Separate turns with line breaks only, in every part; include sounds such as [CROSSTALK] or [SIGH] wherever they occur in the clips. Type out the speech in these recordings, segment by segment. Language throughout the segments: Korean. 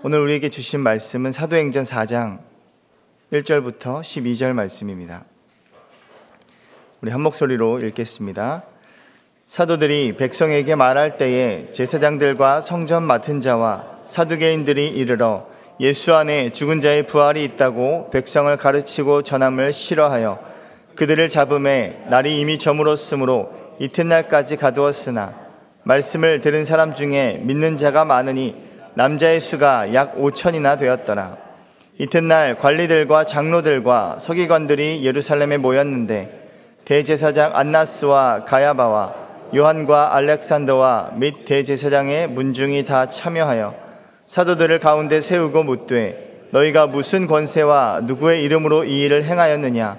오늘 우리에게 주신 말씀은 사도행전 4장 1절부터 12절 말씀입니다. 우리 한 목소리로 읽겠습니다. 사도들이 백성에게 말할 때에 제사장들과 성전 맡은 자와 사두개인들이 이르러 예수 안에 죽은 자의 부활이 있다고 백성을 가르치고 전함을 싫어하여 그들을 잡음에 날이 이미 저물었으므로 이튿날까지 가두었으나 말씀을 들은 사람 중에 믿는 자가 많으니 남자의 수가 약 5천이나 되었더라. 이튿날 관리들과 장로들과 서기관들이 예루살렘에 모였는데 대제사장 안나스와 가야바와 요한과 알렉산더와 및 대제사장의 문중이 다 참여하여 사도들을 가운데 세우고 묻되 너희가 무슨 권세와 누구의 이름으로 이 일을 행하였느냐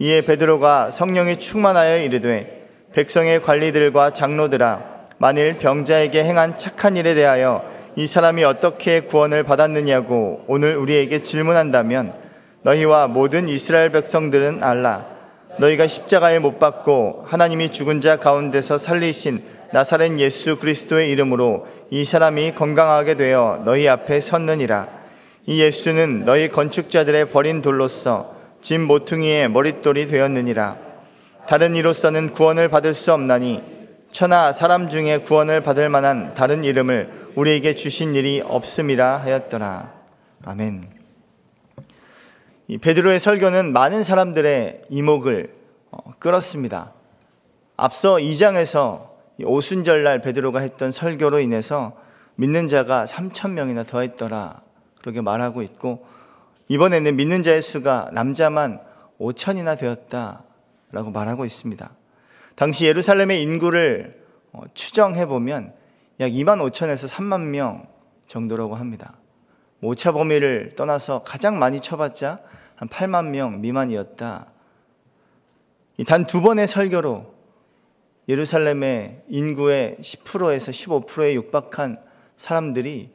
이에 베드로가 성령이 충만하여 이르되 백성의 관리들과 장로들아 만일 병자에게 행한 착한 일에 대하여 이 사람이 어떻게 구원을 받았느냐고 오늘 우리에게 질문한다면 너희와 모든 이스라엘 백성들은 알라 너희가 십자가에 못 박고 하나님이 죽은 자 가운데서 살리신 나사렛 예수 그리스도의 이름으로 이 사람이 건강하게 되어 너희 앞에 섰느니라 이 예수는 너희 건축자들의 버린 돌로서 짐 모퉁이의 머릿돌이 되었느니라. 다른 이로서는 구원을 받을 수 없나니 천하 사람 중에 구원을 받을 만한 다른 이름을 우리에게 주신 일이 없음이라 하였더라. 아멘. 이 베드로의 설교는 많은 사람들의 이목을 어, 끌었습니다. 앞서 2장에서 오순절날 베드로가 했던 설교로 인해서 믿는 자가 3천 명이나 더했더라. 그렇게 말하고 있고 이번에는 믿는 자의 수가 남자만 5천이나 되었다라고 말하고 있습니다. 당시 예루살렘의 인구를 어, 추정해 보면 약 2만 5천에서 3만 명 정도라고 합니다. 뭐 오차 범위를 떠나서 가장 많이 쳐봤자 한 8만 명 미만이었다. 단 두 번의 설교로 예루살렘의 인구의 10%에서 15%에 육박한 사람들이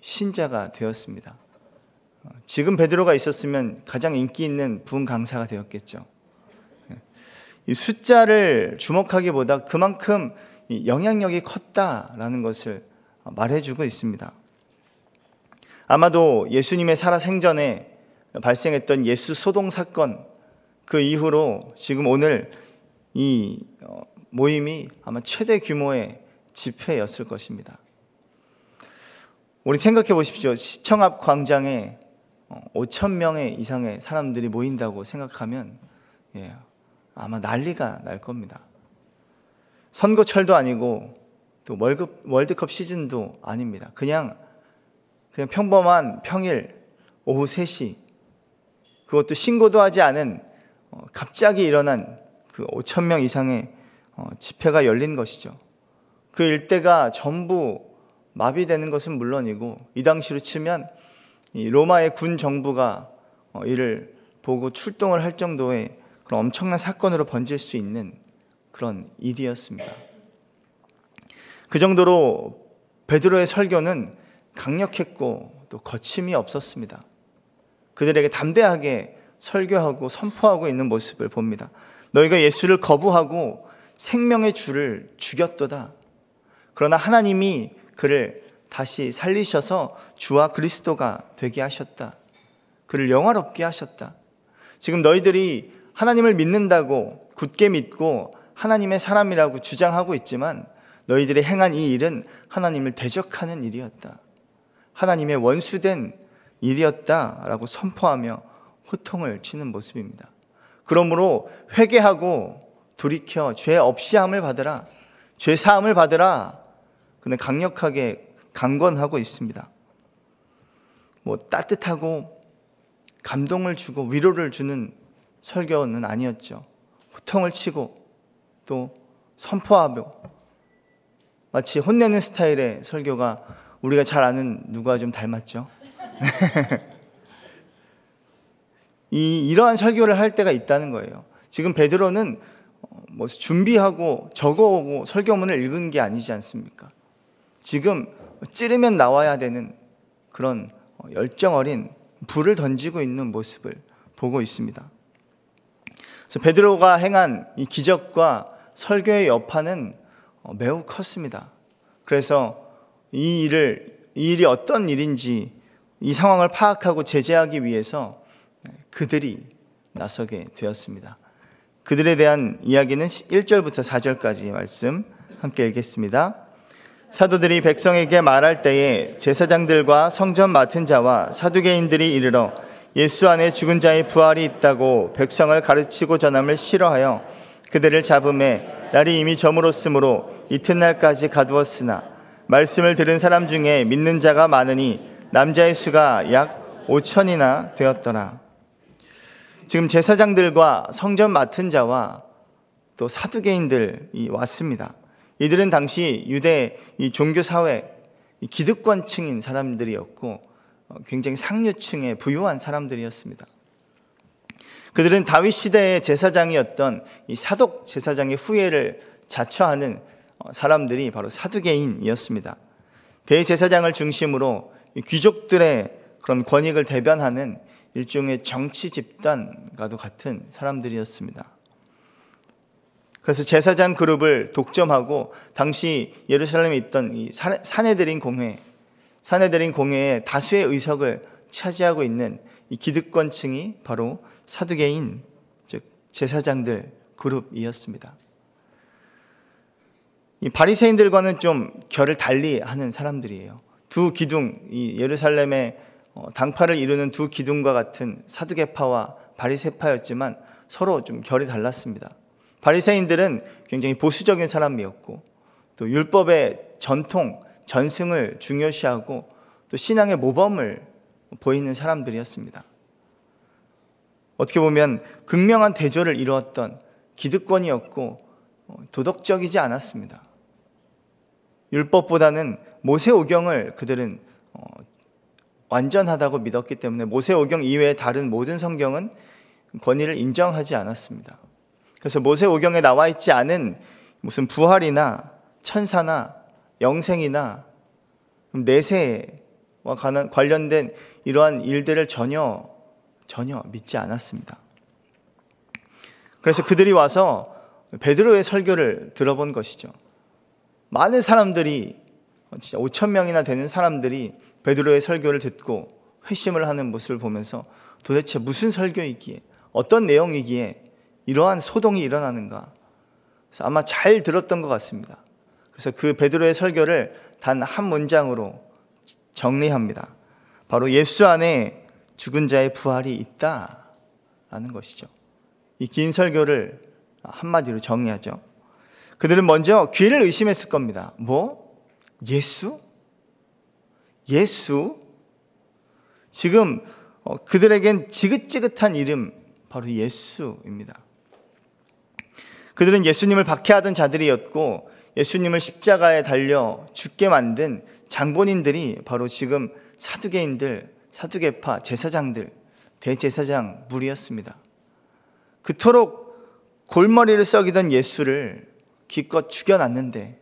신자가 되었습니다. 지금 베드로가 있었으면 가장 인기 있는 부흥 강사가 되었겠죠. 이 숫자를 주목하기보다 그만큼 영향력이 컸다라는 것을 말해주고 있습니다. 아마도 예수님의 살아 생전에 발생했던 예수 소동 사건 그 이후로 지금 오늘 이 어, 모임이 아마 최대 규모의 집회였을 것입니다. 우리 생각해 보십시오. 시청 앞 광장에 5천 어, 명의 이상의 사람들이 모인다고 생각하면 예, 아마 난리가 날 겁니다. 선거철도 아니고 또 월급, 월드컵 시즌도 아닙니다. 그냥 그냥 평범한 평일 오후 3시 그것도 신고도 하지 않은 어, 갑자기 일어난 그 5천 명 이상의 어, 집회가 열린 것이죠. 그 일대가 전부 마비되는 것은 물론이고 이 당시로 치면 로마의 군 정부가 어, 이를 보고 출동을 할 정도의 그런 엄청난 사건으로 번질 수 있는 그런 일이었습니다. 그 정도로 베드로의 설교는 강력했고 또 거침이 없었습니다. 그들에게 담대하게 설교하고 선포하고 있는 모습을 봅니다. 너희가 예수를 거부하고 생명의 주를 죽였도다. 그러나 하나님이 그를 다시 살리셔서 주와 그리스도가 되게 하셨다. 그를 영화롭게 하셨다. 지금 너희들이 하나님을 믿는다고 굳게 믿고 하나님의 사람이라고 주장하고 있지만 너희들이 행한 이 일은 하나님을 대적하는 일이었다. 하나님의 원수된 일이었다라고 선포하며 호통을 치는 모습입니다. 그러므로 회개하고 돌이켜 죄 없이 함을 받으라. 죄 사함을 받으라. 그는 강력하게 강권하고 있습니다. 뭐 따뜻하고 감동을 주고 위로를 주는 설교는 아니었죠. 호통을 치고 또 선포하고 마치 혼내는 스타일의 설교가 우리가 잘 아는 누가 좀 닮았죠. [LAUGHS] 이 이러한 설교를 할 때가 있다는 거예요. 지금 베드로는 어, 뭐 준비하고 적어오고 설교문을 읽은 게 아니지 않습니까? 지금 찌르면 나와야 되는 그런 열정 어린 불을 던지고 있는 모습을 보고 있습니다. 그래서 베드로가 행한 이 기적과 설교의 여파는 어, 매우 컸습니다. 그래서 이 일을 이 일이 어떤 일인지 이 상황을 파악하고 제재하기 위해서 그들이 나서게 되었습니다. 그들에 대한 이야기는 1절부터 4절까지 말씀 함께 읽겠습니다. 사도들이 백성에게 말할 때에 제사장들과 성전 맡은 자와 사두개인들이 이르러 예수 안에 죽은 자의 부활이 있다고 백성을 가르치고 전함을 싫어하여 그들을 잡음에 날이 이미 저물었으므로 이튿날까지 가두었으나 말씀을 들은 사람 중에 믿는 자가 많으니 남자의 수가 약 5천이나 되었더라. 지금 제사장들과 성전 맡은 자와 또 사두개인들이 왔습니다. 이들은 당시 유대 이 종교 사회 기득권층인 사람들이었고 어, 굉장히 상류층의 부유한 사람들이었습니다. 그들은 다윗 시대의 제사장이었던 이 사독 제사장의 후예를 자처하는 어, 사람들이 바로 사두개인이었습니다. 대제사장을 중심으로 귀족들의 그런 권익을 대변하는 일종의 정치 집단과도 같은 사람들이었습니다. 그래서 제사장 그룹을 독점하고 당시 예루살렘에 있던 이 사내들인 공회, 사내들인 공회의 다수의 의석을 차지하고 있는 이 기득권층이 바로 사두개인, 즉 제사장들 그룹이었습니다. 이 바리새인들과는 좀 결을 달리 하는 사람들이에요. 두 기둥, 이 예루살렘의 어, 당파를 이루는 두 기둥과 같은 사두개파와 바리새파였지만 서로 좀 결이 달랐습니다. 바리새인들은 굉장히 보수적인 사람이었고 또 율법의 전통, 전승을 중요시하고 또 신앙의 모범을 보이는 사람들이었습니다. 어떻게 보면 극명한 대조를 이루었던 기득권이었고 어, 도덕적이지 않았습니다. 율법보다는 모세오경을 그들은 어, 완전하다고 믿었기 때문에 모세오경 이외의 다른 모든 성경은 권위를 인정하지 않았습니다. 그래서 모세오경에 나와 있지 않은 무슨 부활이나 천사나 영생이나 내세와 관련된 이러한 일들을 전혀 전혀 믿지 않았습니다. 그래서 그들이 와서 베드로의 설교를 들어본 것이죠. 많은 사람들이 진짜 5천 명이나 되는 사람들이 베드로의 설교를 듣고 회심을 하는 모습을 보면서 도대체 무슨 설교이기에 어떤 내용이기에 이러한 소동이 일어나는가? 아마 잘 들었던 것 같습니다. 그래서 그 베드로의 설교를 단 한 문장으로 정리합니다. 바로 예수 안에 죽은 자의 부활이 있다라는 것이죠. 이 긴 설교를 한마디로 정리하죠. 그들은 먼저 귀를 의심했을 겁니다. 뭐? 예수? 예수? 지금 어, 그들에겐 지긋지긋한 이름 바로 예수입니다. 그들은 예수님을 박해하던 자들이었고 예수님을 십자가에 달려 죽게 만든 장본인들이 바로 지금 사두개인들, 사두개파, 제사장들, 대제사장 무리였습니다. 그토록 골머리를 썩이던 예수를 기껏 죽여놨는데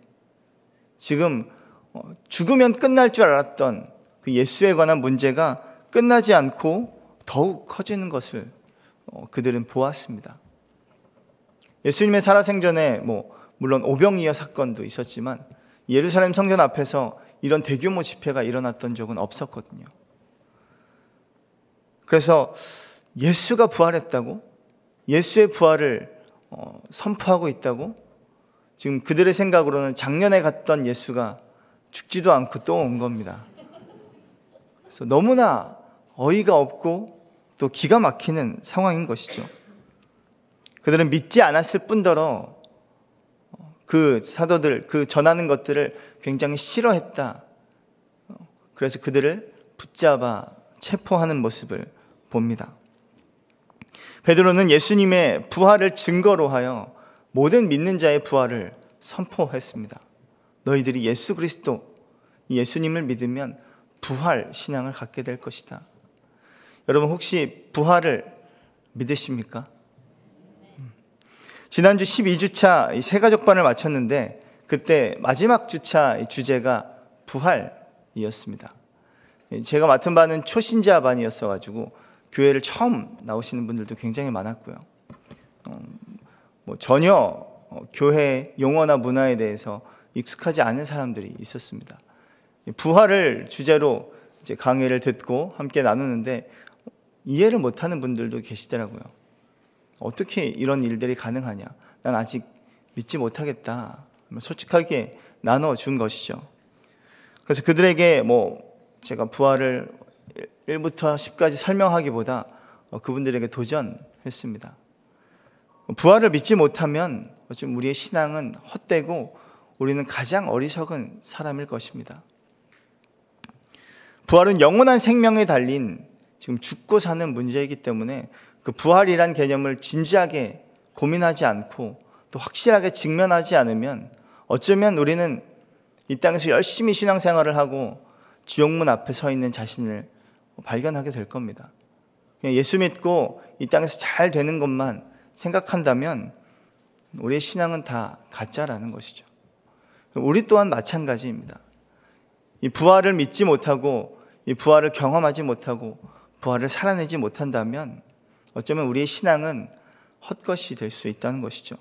지금 어, 죽으면 끝날 줄 알았던 그 예수에 관한 문제가 끝나지 않고 더욱 커지는 것을 어, 그들은 보았습니다. 예수님의 살아생전에 뭐 물론 오병이어 사건도 있었지만 예루살렘 성전 앞에서 이런 대규모 집회가 일어났던 적은 없었거든요. 그래서 예수가 부활했다고 예수의 부활을 어, 선포하고 있다고 지금 그들의 생각으로는 작년에 갔던 예수가 죽지도 않고 또 온 겁니다. 그래서 너무나 어이가 없고 또 기가 막히는 상황인 것이죠. 그들은 믿지 않았을 뿐더러 그 사도들, 그 전하는 것들을 굉장히 싫어했다. 그래서 그들을 붙잡아 체포하는 모습을 봅니다. 베드로는 예수님의 부활을 증거로 하여 모든 믿는 자의 부활을 선포했습니다. 너희들이 예수 그리스도, 예수님을 믿으면 부활 신앙을 갖게 될 것이다. 여러분 혹시 부활을 믿으십니까? 음. 지난주 12주차 세 가족반을 마쳤는데 그때 마지막 주차 주제가 부활이었습니다. 제가 맡은 바는 초신자 반이었어가지고 교회를 처음 나오시는 분들도 굉장히 많았고요. 어, 뭐 전혀 어, 교회 용어나 문화에 대해서 익숙하지 않은 사람들이 있었습니다. 부활을 주제로 강의를 듣고 함께 나누는데 이해를 못하는 분들도 계시더라고요. 어떻게 이런 일들이 가능하냐? 난 아직 믿지 못하겠다. 솔직하게 나눠 준 것이죠. 그래서 그들에게 뭐 제가 부활을 1부터 10까지 설명하기보다 그분들에게 도전했습니다. 부활을 믿지 못하면 어쩜 우리의 신앙은 헛되고 우리는 가장 어리석은 사람일 것입니다. 부활은 영원한 생명에 달린 지금 죽고 사는 문제이기 때문에 그 부활이란 개념을 진지하게 고민하지 않고 또 확실하게 직면하지 않으면 어쩌면 우리는 이 땅에서 열심히 신앙생활을 하고 지옥문 앞에 서 있는 자신을 발견하게 될 겁니다. 예수 믿고 이 땅에서 잘 되는 것만 생각한다면 우리의 신앙은 다 가짜라는 것이죠. 우리 또한 마찬가지입니다. 이 부활을 믿지 못하고 이 부활을 경험하지 못하고 부활을 살아내지 못한다면 어쩌면 우리의 신앙은 헛것이 될 수 있다는 것이죠.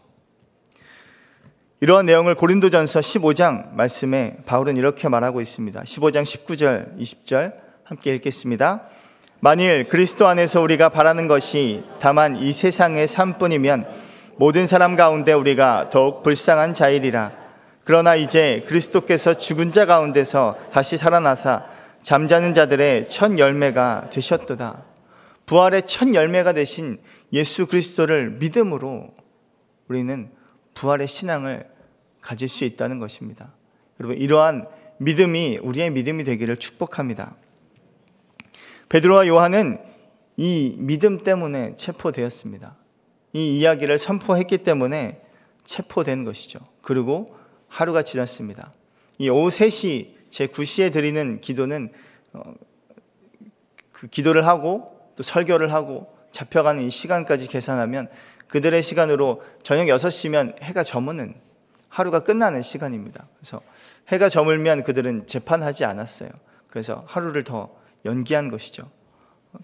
이러한 내용을 고린도전서 15장 말씀에 바울은 이렇게 말하고 있습니다. 15장 19절, 20절 함께 읽겠습니다. 만일 그리스도 안에서 우리가 바라는 것이 다만 이 세상의 삶뿐이면 모든 사람 가운데 우리가 더욱 불쌍한 자일이라. 그러나 이제 그리스도께서 죽은 자 가운데서 다시 살아나사 잠자는 자들의 첫 열매가 되셨도다. 부활의 첫 열매가 되신 예수 그리스도를 믿음으로 우리는 부활의 신앙을 가질 수 있다는 것입니다. 여러분, 이러한 믿음이 우리의 믿음이 되기를 축복합니다. 베드로와 요한은 이 믿음 때문에 체포되었습니다. 이 이야기를 선포했기 때문에 체포된 것이죠. 그리고 하루가 지났습니다. 이 오후 3시 제 9시에 드리는 기도는 어, 그 기도를 하고 또 설교를 하고 잡혀가는 이 시간까지 계산하면 그들의 시간으로 저녁 6시면 해가 저무는 하루가 끝나는 시간입니다. 그래서 해가 저물면 그들은 재판하지 않았어요. 그래서 하루를 더 연기한 것이죠.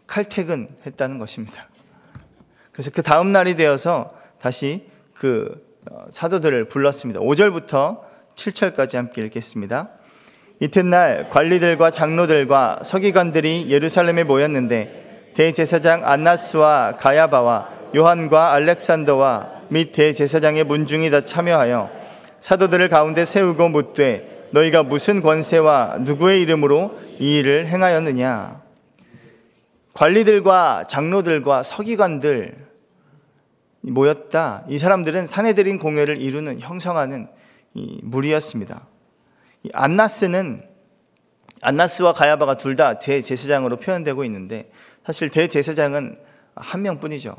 칼퇴근했다는 것입니다. 그래서 그 다음 날이 되어서 다시 그 어, 사도들을 불렀습니다. 5절부터 7절까지 함께 읽겠습니다. 이튿날 관리들과 장로들과 서기관들이 예루살렘에 모였는데 대제사장 안나스와 가야바와 요한과 알렉산더와 및 대제사장의 문중이 다 참여하여 사도들을 가운데 세우고 묻되 너희가 무슨 권세와 누구의 이름으로 이 일을 행하였느냐 관리들과 장로들과 서기관들 모였다. 이 사람들은 사내들인 공회를 이루는 형성하는 무리였습니다. 안나스는 안나스와 가야바가 둘 다 대제사장으로 표현되고 있는데 사실 대제사장은 한 명뿐이죠.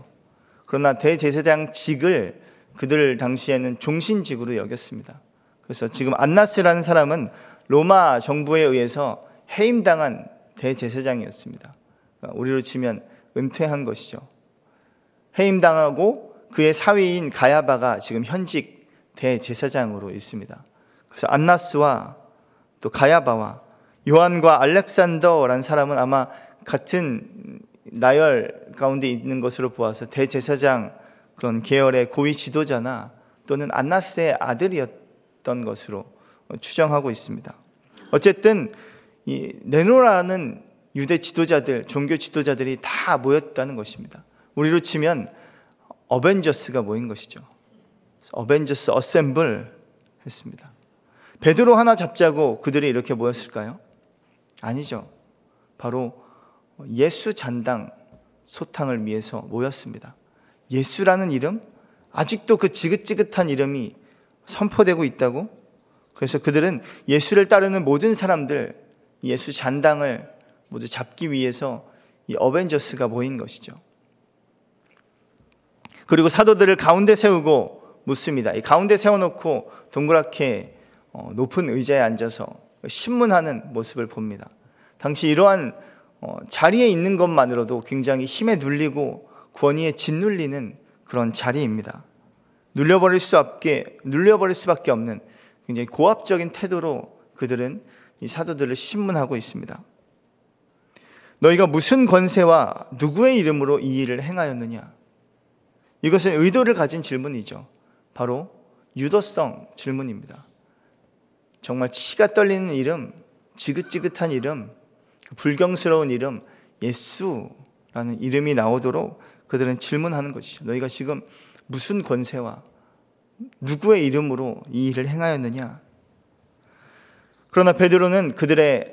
그러나 대제사장직을 그들 당시에는 종신직으로 여겼습니다. 그래서 지금 안나스라는 사람은 로마 정부에 의해서 해임당한 대제사장이었습니다. 그러니까 우리로 치면 은퇴한 것이죠. 해임당하고 그의 사위인 가야바가 지금 현직 대제사장으로 있습니다. 그래서 안나스와 또 가야바와 요한과 알렉산더라는 사람은 아마 같은 나열 가운데 있는 것으로 보아서 대제사장 그런 계열의 고위 지도자나 또는 안나스의 아들이었던 것으로 추정하고 있습니다. 어쨌든 이 네노라는 유대 지도자들, 종교 지도자들이 다 모였다는 것입니다. 우리로 치면 어벤져스가 모인 것이죠. 어벤져스 어셈블 했습니다. 베드로 하나 잡자고 그들이 이렇게 모였을까요? 아니죠. 바로 예수 잔당 소탕을 위해서 모였습니다. 예수라는 이름, 아직도 그 지긋지긋한 이름이 선포되고 있다고? 그래서 그들은 예수를 따르는 모든 사람들, 예수 잔당을 모두 잡기 위해서 이 어벤져스가 모인 것이죠. 그리고 사도들을 가운데 세우고 묻습니다. 이 가운데 세워놓고 동그랗게 어, 높은 의자에 앉아서 신문하는 모습을 봅니다. 당시 이러한 어, 자리에 있는 것만으로도 굉장히 힘에 눌리고 권위에 짓눌리는 그런 자리입니다. 눌려버릴 수 없게 눌려버릴 수밖에 없는 굉장히 고압적인 태도로 그들은 이 사도들을 신문하고 있습니다. 너희가 무슨 권세와 누구의 이름으로 이 일을 행하였느냐? 이것은 의도를 가진 질문이죠. 바로 유도성 질문입니다. 정말 치가 떨리는 이름, 지긋지긋한 이름, 그 불경스러운 이름, 예수라는 이름이 나오도록 그들은 질문하는 것이죠. 너희가 지금 무슨 권세와 누구의 이름으로 이 일을 행하였느냐? 그러나 베드로는 그들의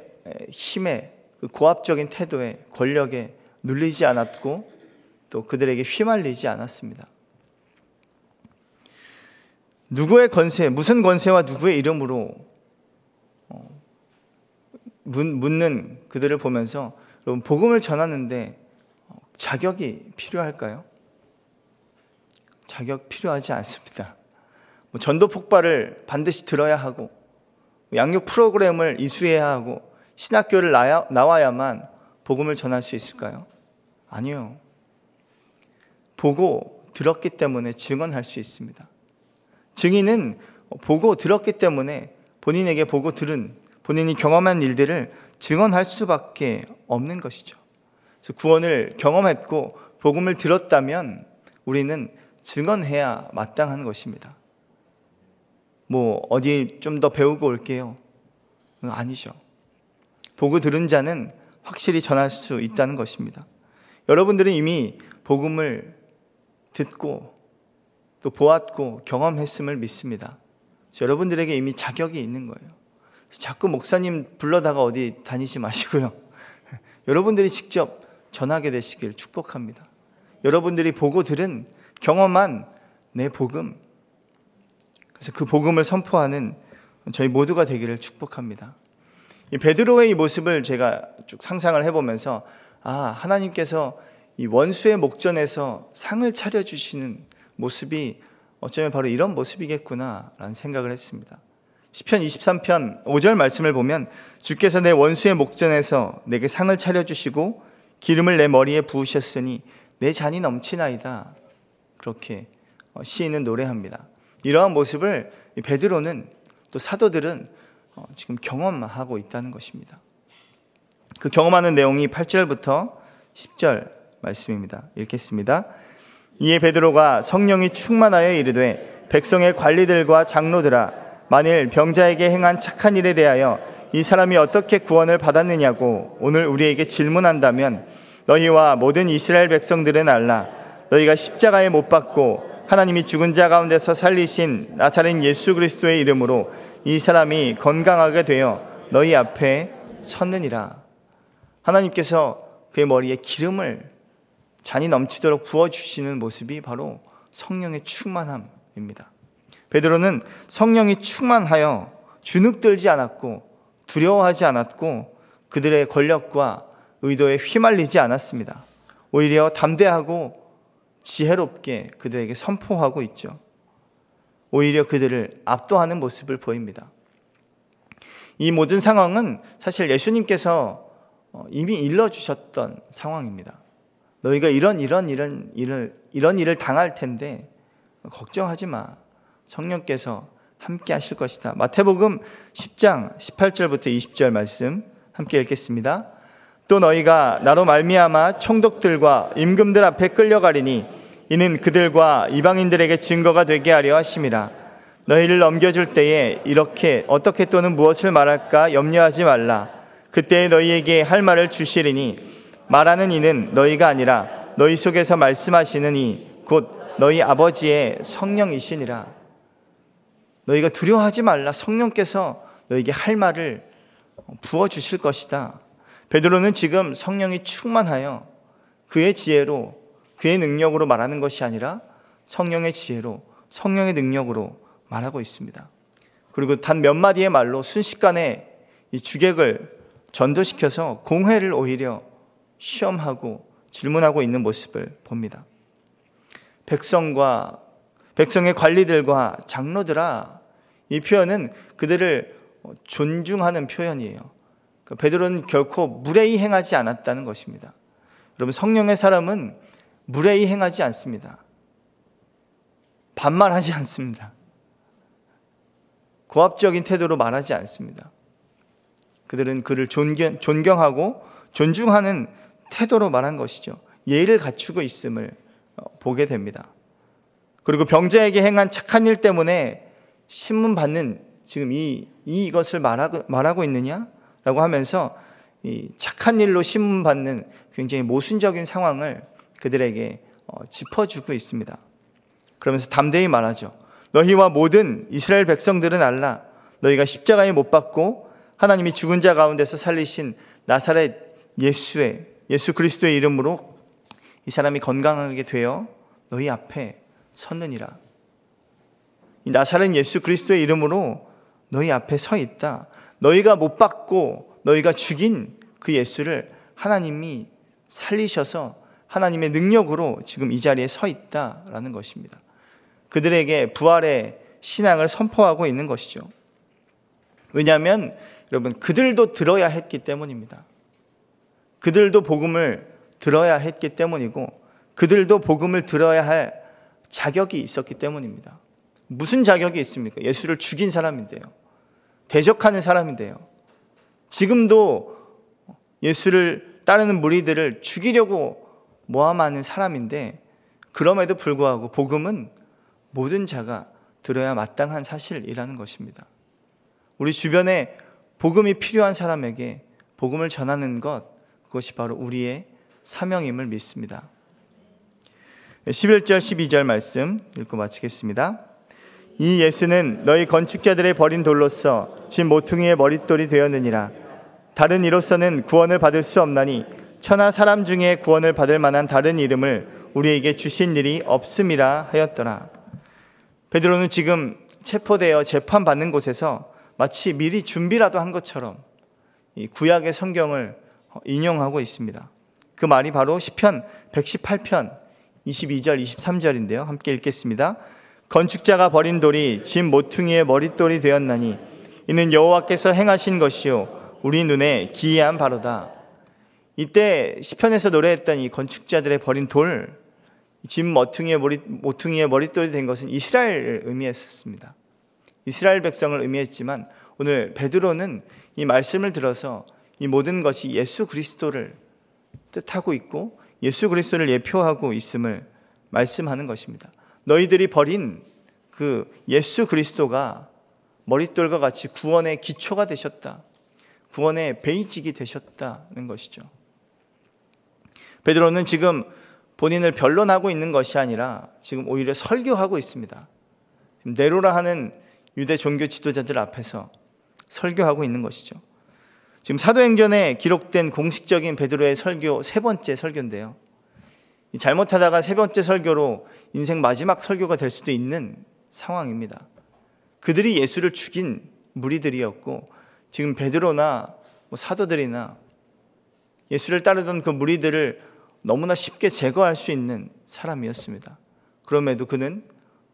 힘에 그 고압적인 태도에 권력에 눌리지 않았고 또 그들에게 휘말리지 않았습니다. 누구의 권세, 무슨 권세와 누구의 이름으로 어, 묻는 그들을 보면서 여러분 복음을 전하는데 어, 자격이 필요할까요? 자격 필요하지 않습니다. 뭐 전도 폭발을 반드시 들어야 하고 양육 프로그램을 이수해야 하고 신학교를 나와야만 복음을 전할 수 있을까요? 아니요. 보고 들었기 때문에 증언할 수 있습니다. 증인은 보고 들었기 때문에 본인에게 보고 들은 본인이 경험한 일들을 증언할 수밖에 없는 것이죠. 그래서 구원을 경험했고 복음을 들었다면 우리는 증언해야 마땅한 것입니다. 뭐 어디 좀 더 배우고 올게요. 아니죠. 보고 들은 자는 확실히 전할 수 있다는 것입니다. 여러분들은 이미 복음을 듣고 또 보았고 경험했음을 믿습니다. 여러분들에게 이미 자격이 있는 거예요. 자꾸 목사님 불러다가 어디 다니지 마시고요. [LAUGHS] 여러분들이 직접 전하게 되시길 축복합니다. 여러분들이 보고 들은 경험한 내 복음, 그래서 그 복음을 선포하는 저희 모두가 되기를 축복합니다. 이 베드로의 이 모습을 제가 쭉 상상을 해보면서 아 하나님께서 이 원수의 목전에서 상을 차려주시는 모습이 어쩌면 바로 이런 모습이겠구나라는 생각을 했습니다. 시편 23편 5절 말씀을 보면 주께서 내 원수의 목전에서 내게 상을 차려 주시고 기름을 내 머리에 부으셨으니 내 잔이 넘치나이다. 그렇게 어, 시인은 노래합니다. 이러한 모습을 베드로는 또 사도들은 어, 지금 경험하고 있다는 것입니다. 그 경험하는 내용이 8절부터 10절 말씀입니다. 읽겠습니다. 이에 베드로가 성령이 충만하여 이르되 백성의 관리들과 장로들아 만일 병자에게 행한 착한 일에 대하여 이 사람이 어떻게 구원을 받았느냐고 오늘 우리에게 질문한다면 너희와 모든 이스라엘 백성들은 알라 너희가 십자가에 못 박고 하나님이 죽은 자 가운데서 살리신 나사렛 예수 그리스도의 이름으로 이 사람이 건강하게 되어 너희 앞에 섰느니라. 하나님께서 그의 머리에 기름을 잔이 넘치도록 부어 주시는 모습이 바로 성령의 충만함입니다. 베드로는 성령이 충만하여 주눅들지 않았고 두려워하지 않았고 그들의 권력과 의도에 휘말리지 않았습니다. 오히려 담대하고 지혜롭게 그들에게 선포하고 있죠. 오히려 그들을 압도하는 모습을 보입니다. 이 모든 상황은 사실 예수님께서 어, 이미 일러주셨던 상황입니다. 너희가 이런 이런 이런 일을 이런 일을 당할 텐데 걱정하지 마. 성령께서 함께 하실 것이다. 마태복음 10장 18절부터 20절 말씀 함께 읽겠습니다. 또 너희가 나로 말미암아 총독들과 임금들 앞에 끌려가리니 이는 그들과 이방인들에게 증거가 되게 하려 하심이라. 너희를 넘겨줄 때에 이렇게 어떻게 또는 무엇을 말할까 염려하지 말라. 그때 너희에게 할 말을 주시리니 말하는 이는 너희가 아니라 너희 속에서 말씀하시는 이 곧 너희 아버지의 성령이시니라. 너희가 두려워하지 말라. 성령께서 너에게 할 말을 부어 주실 것이다. 베드로는 지금 성령이 충만하여 그의 지혜로 그의 능력으로 말하는 것이 아니라 성령의 지혜로 성령의 능력으로 말하고 있습니다. 그리고 단 몇 마디의 말로 순식간에 이 주객을 전도시켜서 공회를 오히려 시험하고 질문하고 있는 모습을 봅니다. 백성과 백성의 관리들과 장로들아 이 표현은 그들을 존중하는 표현이에요. 그 베드로는 결코 무례히 행하지 않았다는 것입니다. 여러분 성령의 사람은 무례히 행하지 않습니다. 반말하지 않습니다. 고압적인 태도로 말하지 않습니다. 그들은 그를 존경, 존경하고 존중하는 태도로 말한 것이죠. 예의를 갖추고 있음을 어, 보게 됩니다. 그리고 병자에게 행한 착한 일 때문에 신문 받는 지금 이, 이것을 말하고, 말하고 있느냐? 라고 하면서 이 착한 일로 신문 받는 굉장히 모순적인 상황을 그들에게 어, 짚어주고 있습니다. 그러면서 담대히 말하죠. 너희와 모든 이스라엘 백성들은 알라. 너희가 십자가에 못 박고 하나님이 죽은 자 가운데서 살리신 나사렛 예수의 예수 그리스도의 이름으로 이 사람이 건강하게 되어 너희 앞에 섰느니라. 이 나사렛 예수 그리스도의 이름으로 너희 앞에 서 있다. 너희가 못 박고 너희가 죽인 그 예수를 하나님이 살리셔서 하나님의 능력으로 지금 이 자리에 서 있다라는 것입니다. 그들에게 부활의 신앙을 선포하고 있는 것이죠. 왜냐하면 여러분 그들도 들어야 했기 때문입니다. 그들도 복음을 들어야 했기 때문이고 그들도 복음을 들어야 할 자격이 있었기 때문입니다. 무슨 자격이 있습니까? 예수를 죽인 사람인데요. 대적하는 사람인데요. 지금도 예수를 따르는 무리들을 죽이려고 모함하는 사람인데 그럼에도 불구하고 복음은 모든 자가 들어야 마땅한 사실이라는 것입니다. 우리 주변에 복음이 필요한 사람에게 복음을 전하는 것, 그것이 바로 우리의 사명임을 믿습니다. 11절, 12절 말씀 읽고 마치겠습니다. 이 예수는 너희 건축자들의 버린 돌로서 진 모퉁이의 머릿돌이 되었느니라. 다른 이로서는 구원을 받을 수 없나니 천하 사람 중에 구원을 받을 만한 다른 이름을 우리에게 주신 일이 없음이라 하였더라. 베드로는 지금 체포되어 재판받는 곳에서 마치 미리 준비라도 한 것처럼 이 구약의 성경을 인용하고 있습니다. 그 말이 바로 시편 118편 22절 23절인데요. 함께 읽겠습니다. 건축자가 버린 돌이 진 모퉁이의 머릿돌이 되었나니 이는 여호와께서 행하신 것이요 우리 눈에 기이한 바로다. 이때 시편에서 노래했던 이 건축자들의 버린 돌, 진 모퉁이의 머리 모퉁이의 머릿돌이 된 것은 이스라엘을 의미했었습니다. 이스라엘 백성을 의미했지만 오늘 베드로는 이 말씀을 들어서 이 모든 것이 예수 그리스도를 뜻하고 있고 예수 그리스도를 예표하고 있음을 말씀하는 것입니다. 너희들이 버린 그 예수 그리스도가 머릿돌과 같이 구원의 기초가 되셨다. 구원의 베이직이 되셨다는 것이죠. 베드로는 지금 본인을 변론하고 있는 것이 아니라 지금 오히려 설교하고 있습니다. 네로라 하는 유대 종교 지도자들 앞에서 설교하고 있는 것이죠. 지금 사도행전에 기록된 공식적인 베드로의 설교 세 번째 설교인데요. 잘못하다가 세 번째 설교로 인생 마지막 설교가 될 수도 있는 상황입니다. 그들이 예수를 죽인 무리들이었고 지금 베드로나 뭐 사도들이나 예수를 따르던 그 무리들을 너무나 쉽게 제거할 수 있는 사람이었습니다. 그럼에도 그는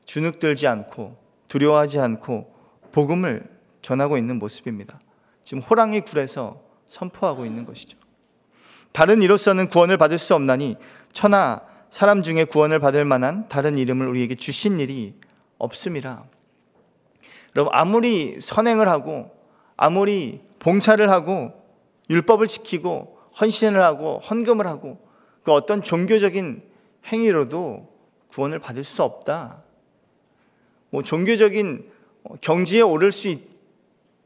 주눅들지 않고 두려워하지 않고 복음을 전하고 있는 모습입니다. 지금 호랑이 굴에서 선포하고 있는 것이죠. 다른 이로서는 구원을 받을 수 없나니 천하 사람 중에 구원을 받을 만한 다른 이름을 우리에게 주신 일이 없음이라. 여러분 아무리 선행을 하고 아무리 봉사를 하고 율법을 지키고 헌신을 하고 헌금을 하고 그 어떤 종교적인 행위로도 구원을 받을 수 없다. 뭐 종교적인 경지에 오를 수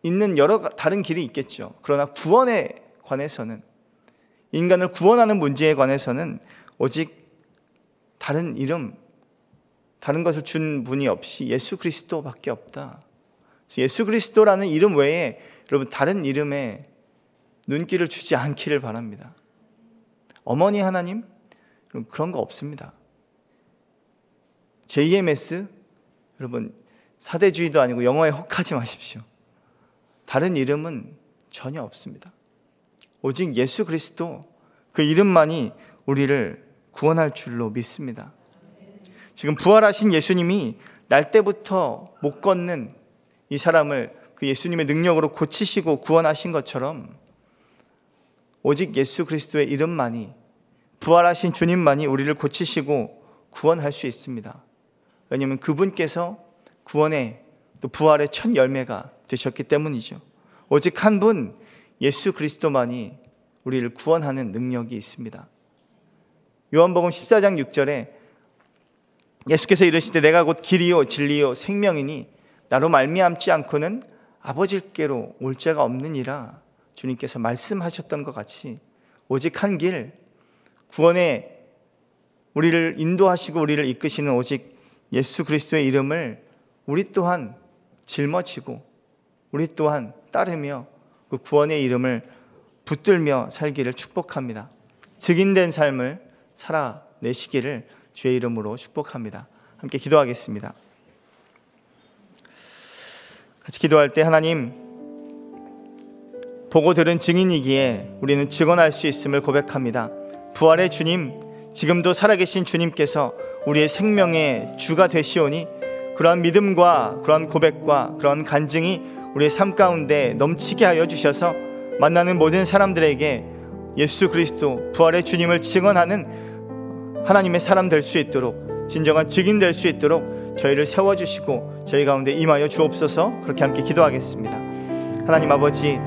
있, 는 여러 다른 길이 있겠죠. 그러나 구원에 관해서는 인간을 구원하는 문제에 관해서는 오직 다른 이름, 다른 것을 준 분이 없이 예수 그리스도밖에 없다. 예수 그리스도라는 이름 외에 여러분 다른 이름에 눈길을 주지 않기를 바랍니다. 어머니 하나님? 그런 거 없습니다. JMS? 여러분, 사대주의도 아니고 영어에 혹하지 마십시오. 다른 이름은 전혀 없습니다. 오직 예수 그리스도 그 이름만이 우리를 구원할 줄로 믿습니다. 지금 부활하신 예수님이 날 때부터 못 걷는 이 사람을 그 예수님의 능력으로 고치시고 구원하신 것처럼 오직 예수 그리스도의 이름만이 부활하신 주님만이 우리를 고치시고 구원할 수 있습니다. 왜냐하면 그분께서 구원의 또 부활의 첫 열매가 되셨기 때문이죠. 오직 한 분 예수 그리스도만이 우리를 구원하는 능력이 있습니다. 요한복음 14장 6절에 예수께서 이르시되 내가 곧 길이요 진리요 생명이니 나로 말미암지 않고는 아버지께로 올 자가 없느니라 주님께서 말씀하셨던 것 같이 오직 한 길, 구원에 우리를 인도하시고 우리를 이끄시는 오직 예수 그리스도의 이름을 우리 또한 짊어지고 우리 또한 따르며 그 구원의 이름을 붙들며 살기를 축복합니다. 증인된 삶을 살아내시기를 주의 이름으로 축복합니다. 함께 기도하겠습니다. 같이 기도할 때 하나님 보고 들은 증인이기에 우리는 증언할 수 있음을 고백합니다. 부활의 주님, 지금도 살아계신 주님께서 우리의 생명의 주가 되시오니 그러한 믿음과 그러한 고백과 그러한 간증이 우리의 삶 가운데 넘치게 하여 주셔서 만나는 모든 사람들에게 예수 그리스도 부활의 주님을 증언하는 하나님의 사람 될 수 있도록 진정한 증인 될 수 있도록 저희를 세워 주시고 저희 가운데 임하여 주옵소서 그렇게 함께 기도하겠습니다. 하나님 아버지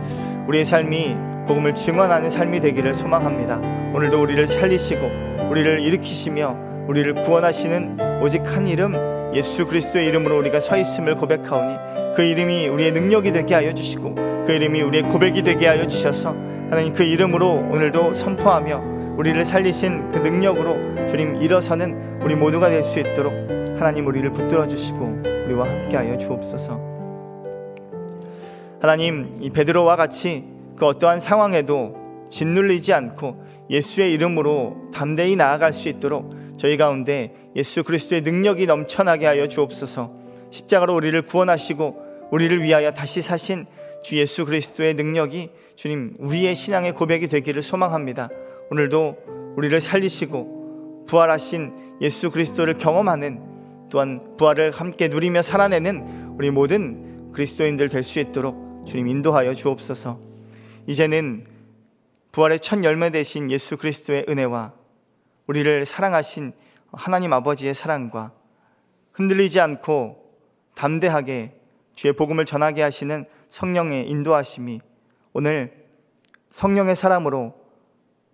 우리의 삶이 복음을 증언하는 삶이 되기를 소망합니다. 오늘도 우리를 살리시고 우리를 일으키시며 우리를 구원하시는 오직 한 이름 예수 그리스도의 이름으로 우리가 서 있음을 고백하오니 그 이름이 우리의 능력이 되게 하여 주시고 그 이름이 우리의 고백이 되게 하여 주셔서 하나님 그 이름으로 오늘도 선포하며 우리를 살리신 그 능력으로 주님 일어서는 우리 모두가 될 수 있도록 하나님 우리를 붙들어 주시고 우리와 함께 하여 주옵소서. 하나님 이 베드로와 같이 그 어떠한 상황에도 짓눌리지 않고 예수의 이름으로 담대히 나아갈 수 있도록 저희 가운데 예수 그리스도의 능력이 넘쳐나게 하여 주옵소서. 십자가로 우리를 구원하시고 우리를 위하여 다시 사신 주 예수 그리스도의 능력이 주님 우리의 신앙의 고백이 되기를 소망합니다. 오늘도 우리를 살리시고 부활하신 예수 그리스도를 경험하는 또한 부활을 함께 누리며 살아내는 우리 모든 그리스도인들 될 수 있도록 주님 인도하여 주옵소서. 이제는 부활의 첫 열매 되신 예수 그리스도의 은혜와 우리를 사랑하신 하나님 아버지의 사랑과 흔들리지 않고 담대하게 주의 복음을 전하게 하시는 성령의 인도하심이 오늘 성령의 사람으로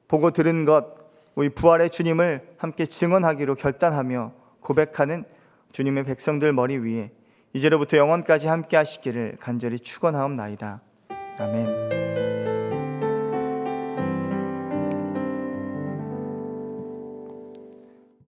보고 들은 것 우리 부활의 주님을 함께 증언하기로 결단하며 고백하는 주님의 백성들 머리 위에 이제로부터 영원까지 함께 하시기를 간절히 축원하옵나이다. 아멘.